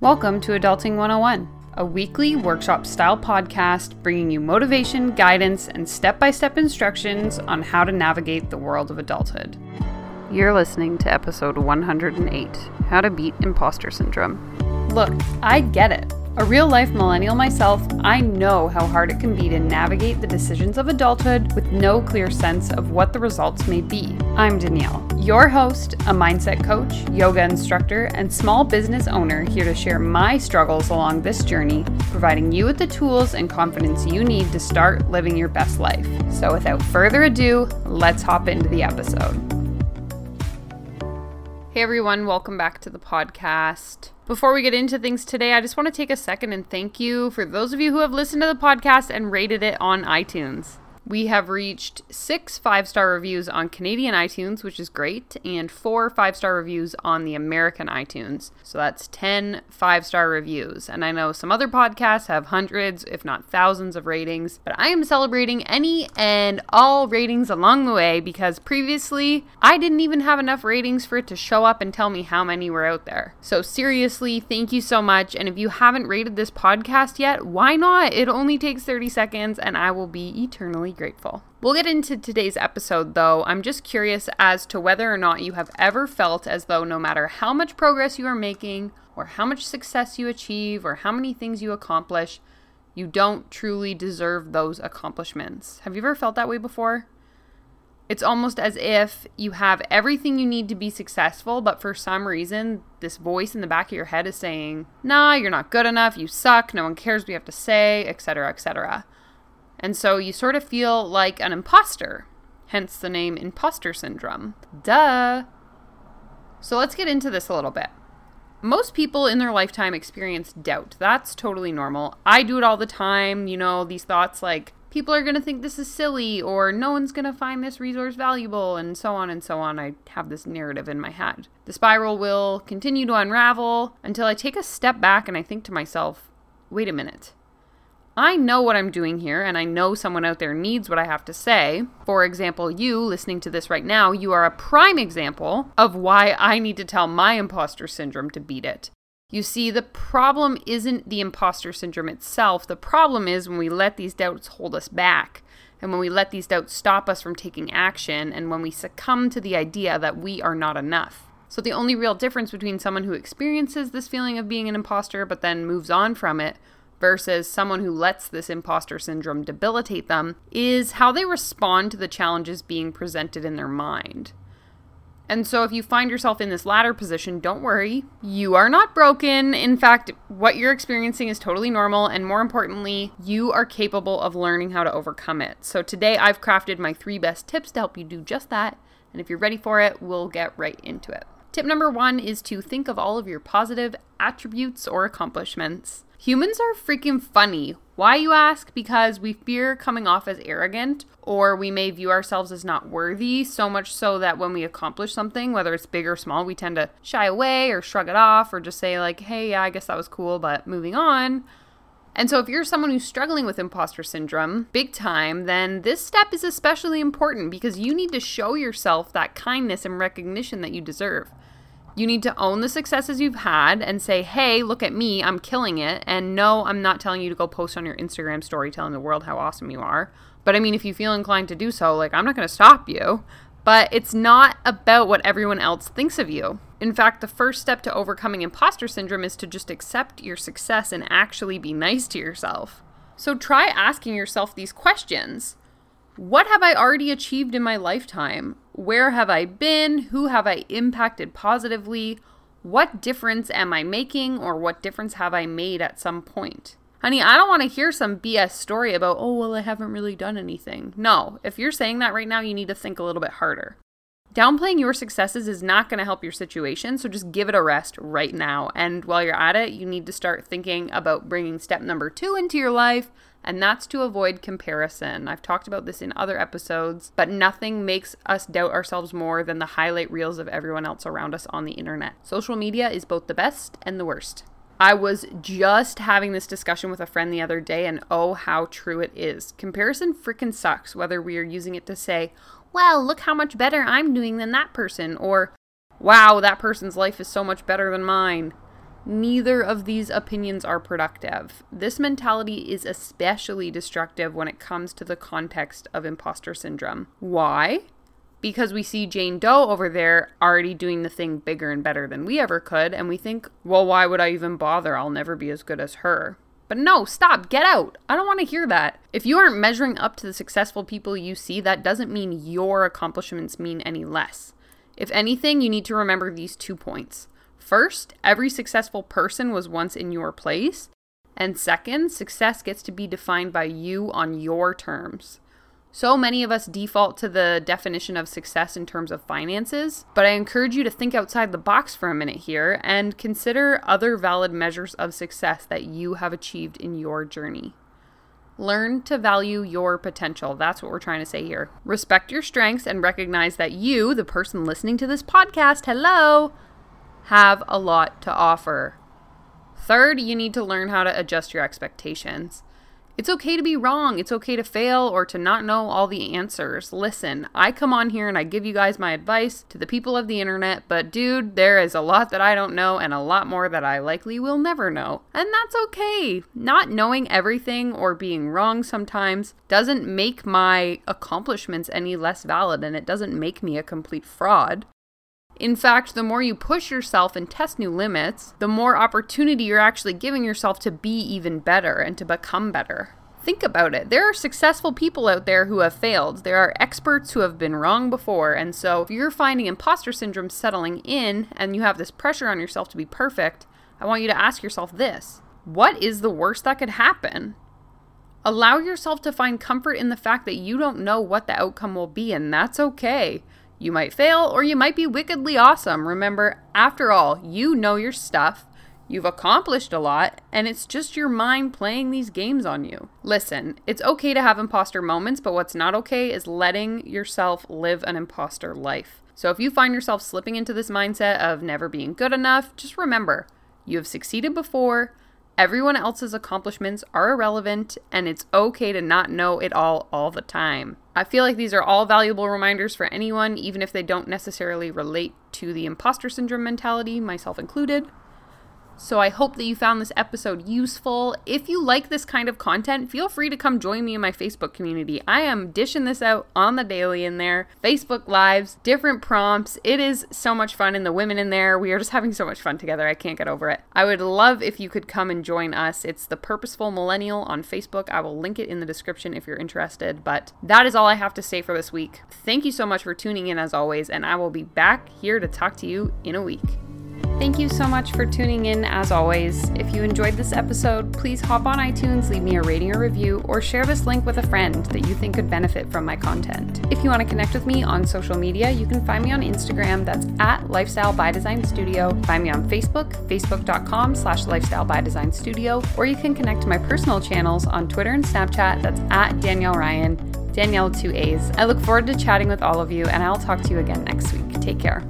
Welcome to Adulting 101, a weekly workshop style podcast bringing you motivation, guidance, and step by step instructions on how to navigate the world of adulthood. You're listening to episode 108 How to Beat Imposter Syndrome. Look, I get it. A real life millennial myself, I know how hard it can be to navigate the decisions of adulthood with no clear sense of what the results may be. I'm Danielle, your host, a mindset coach, yoga instructor, and small business owner here to share my struggles along this journey, providing you with the tools and confidence you need to start living your best life. So, without further ado, let's hop into the episode. Hey everyone, welcome back to the podcast. Before we get into things today, I just want to take a second and thank you for those of you who have listened to the podcast and rated it on iTunes. We have reached six five star reviews on Canadian iTunes, which is great, and four five star reviews on the American iTunes. So that's 10 five star reviews. And I know some other podcasts have hundreds, if not thousands, of ratings, but I am celebrating any and all ratings along the way because previously I didn't even have enough ratings for it to show up and tell me how many were out there. So seriously, thank you so much. And if you haven't rated this podcast yet, why not? It only takes 30 seconds and I will be eternally grateful. We'll get into today's episode though. I'm just curious as to whether or not you have ever felt as though no matter how much progress you are making, or how much success you achieve, or how many things you accomplish, you don't truly deserve those accomplishments. Have you ever felt that way before? It's almost as if you have everything you need to be successful, but for some reason, this voice in the back of your head is saying, nah, you're not good enough, you suck, no one cares what you have to say, etc., etc. And so you sort of feel like an imposter, hence the name imposter syndrome. Duh. So let's get into this a little bit. Most people in their lifetime experience doubt. That's totally normal. I do it all the time. You know, these thoughts like, people are going to think this is silly, or no one's going to find this resource valuable, and so on and so on. I have this narrative in my head. The spiral will continue to unravel until I take a step back and I think to myself, wait a minute. I know what I'm doing here, and I know someone out there needs what I have to say. For example, you listening to this right now, you are a prime example of why I need to tell my imposter syndrome to beat it. You see, the problem isn't the imposter syndrome itself. The problem is when we let these doubts hold us back, and when we let these doubts stop us from taking action, and when we succumb to the idea that we are not enough. So, the only real difference between someone who experiences this feeling of being an imposter but then moves on from it versus someone who lets this imposter syndrome debilitate them is how they respond to the challenges being presented in their mind. And so, if you find yourself in this latter position, don't worry. You are not broken. In fact, what you're experiencing is totally normal. And more importantly, you are capable of learning how to overcome it. So, today I've crafted my three best tips to help you do just that. And if you're ready for it, we'll get right into it. Tip number one is to think of all of your positive attributes or accomplishments. Humans are freaking funny. Why, you ask? Because we fear coming off as arrogant, or we may view ourselves as not worthy, so much so that when we accomplish something, whether it's big or small, we tend to shy away or shrug it off or just say, like, hey, yeah, I guess that was cool, but moving on. And so, if you're someone who's struggling with imposter syndrome big time, then this step is especially important because you need to show yourself that kindness and recognition that you deserve. You need to own the successes you've had and say, hey, look at me, I'm killing it. And no, I'm not telling you to go post on your Instagram story telling the world how awesome you are. But I mean, if you feel inclined to do so, like, I'm not going to stop you. But it's not about what everyone else thinks of you. In fact, the first step to overcoming imposter syndrome is to just accept your success and actually be nice to yourself. So try asking yourself these questions What have I already achieved in my lifetime? Where have I been? Who have I impacted positively? What difference am I making, or what difference have I made at some point? Honey, I don't want to hear some BS story about, oh, well, I haven't really done anything. No, if you're saying that right now, you need to think a little bit harder. Downplaying your successes is not going to help your situation, so just give it a rest right now. And while you're at it, you need to start thinking about bringing step number two into your life, and that's to avoid comparison. I've talked about this in other episodes, but nothing makes us doubt ourselves more than the highlight reels of everyone else around us on the internet. Social media is both the best and the worst. I was just having this discussion with a friend the other day, and oh, how true it is. Comparison freaking sucks, whether we are using it to say, well, look how much better I'm doing than that person, or wow, that person's life is so much better than mine. Neither of these opinions are productive. This mentality is especially destructive when it comes to the context of imposter syndrome. Why? Because we see Jane Doe over there already doing the thing bigger and better than we ever could, and we think, well, why would I even bother? I'll never be as good as her. But no, stop, get out. I don't want to hear that. If you aren't measuring up to the successful people you see, that doesn't mean your accomplishments mean any less. If anything, you need to remember these two points. First, every successful person was once in your place. And second, success gets to be defined by you on your terms. So many of us default to the definition of success in terms of finances, but I encourage you to think outside the box for a minute here and consider other valid measures of success that you have achieved in your journey. Learn to value your potential. That's what we're trying to say here. Respect your strengths and recognize that you, the person listening to this podcast, hello, have a lot to offer. Third, you need to learn how to adjust your expectations. It's okay to be wrong. It's okay to fail or to not know all the answers. Listen, I come on here and I give you guys my advice to the people of the internet, but dude, there is a lot that I don't know and a lot more that I likely will never know. And that's okay. Not knowing everything or being wrong sometimes doesn't make my accomplishments any less valid and it doesn't make me a complete fraud. In fact, the more you push yourself and test new limits, the more opportunity you're actually giving yourself to be even better and to become better. Think about it. There are successful people out there who have failed. There are experts who have been wrong before. And so, if you're finding imposter syndrome settling in and you have this pressure on yourself to be perfect, I want you to ask yourself this What is the worst that could happen? Allow yourself to find comfort in the fact that you don't know what the outcome will be, and that's okay. You might fail or you might be wickedly awesome. Remember, after all, you know your stuff. You've accomplished a lot, and it's just your mind playing these games on you. Listen, it's okay to have imposter moments, but what's not okay is letting yourself live an imposter life. So if you find yourself slipping into this mindset of never being good enough, just remember you have succeeded before, Everyone else's accomplishments are irrelevant, and it's okay to not know it all all the time. I feel like these are all valuable reminders for anyone, even if they don't necessarily relate to the imposter syndrome mentality, myself included. So I hope that you found this episode useful. If you like this kind of content, feel free to come join me in my Facebook community. I am dishing this out on the daily in there. Facebook lives, different prompts. It is so much fun and the women in there, we are just having so much fun together. I can't get over it. I would love if you could come and join us. It's the Purposeful Millennial on Facebook. I will link it in the description if you're interested, but that is all I have to say for this week. Thank you so much for tuning in as always, and I will be back here to talk to you in a week. Thank you so much for tuning in as always. If you enjoyed this episode, please hop on iTunes, leave me a rating or review, or share this link with a friend that you think could benefit from my content. If you want to connect with me on social media, you can find me on Instagram, that's at Lifestyle by Design Studio. Find me on Facebook, facebook.com slash lifestyle by design studio, or you can connect to my personal channels on Twitter and Snapchat, that's at Danielle Ryan, Danielle 2A's. I look forward to chatting with all of you, and I'll talk to you again next week. Take care.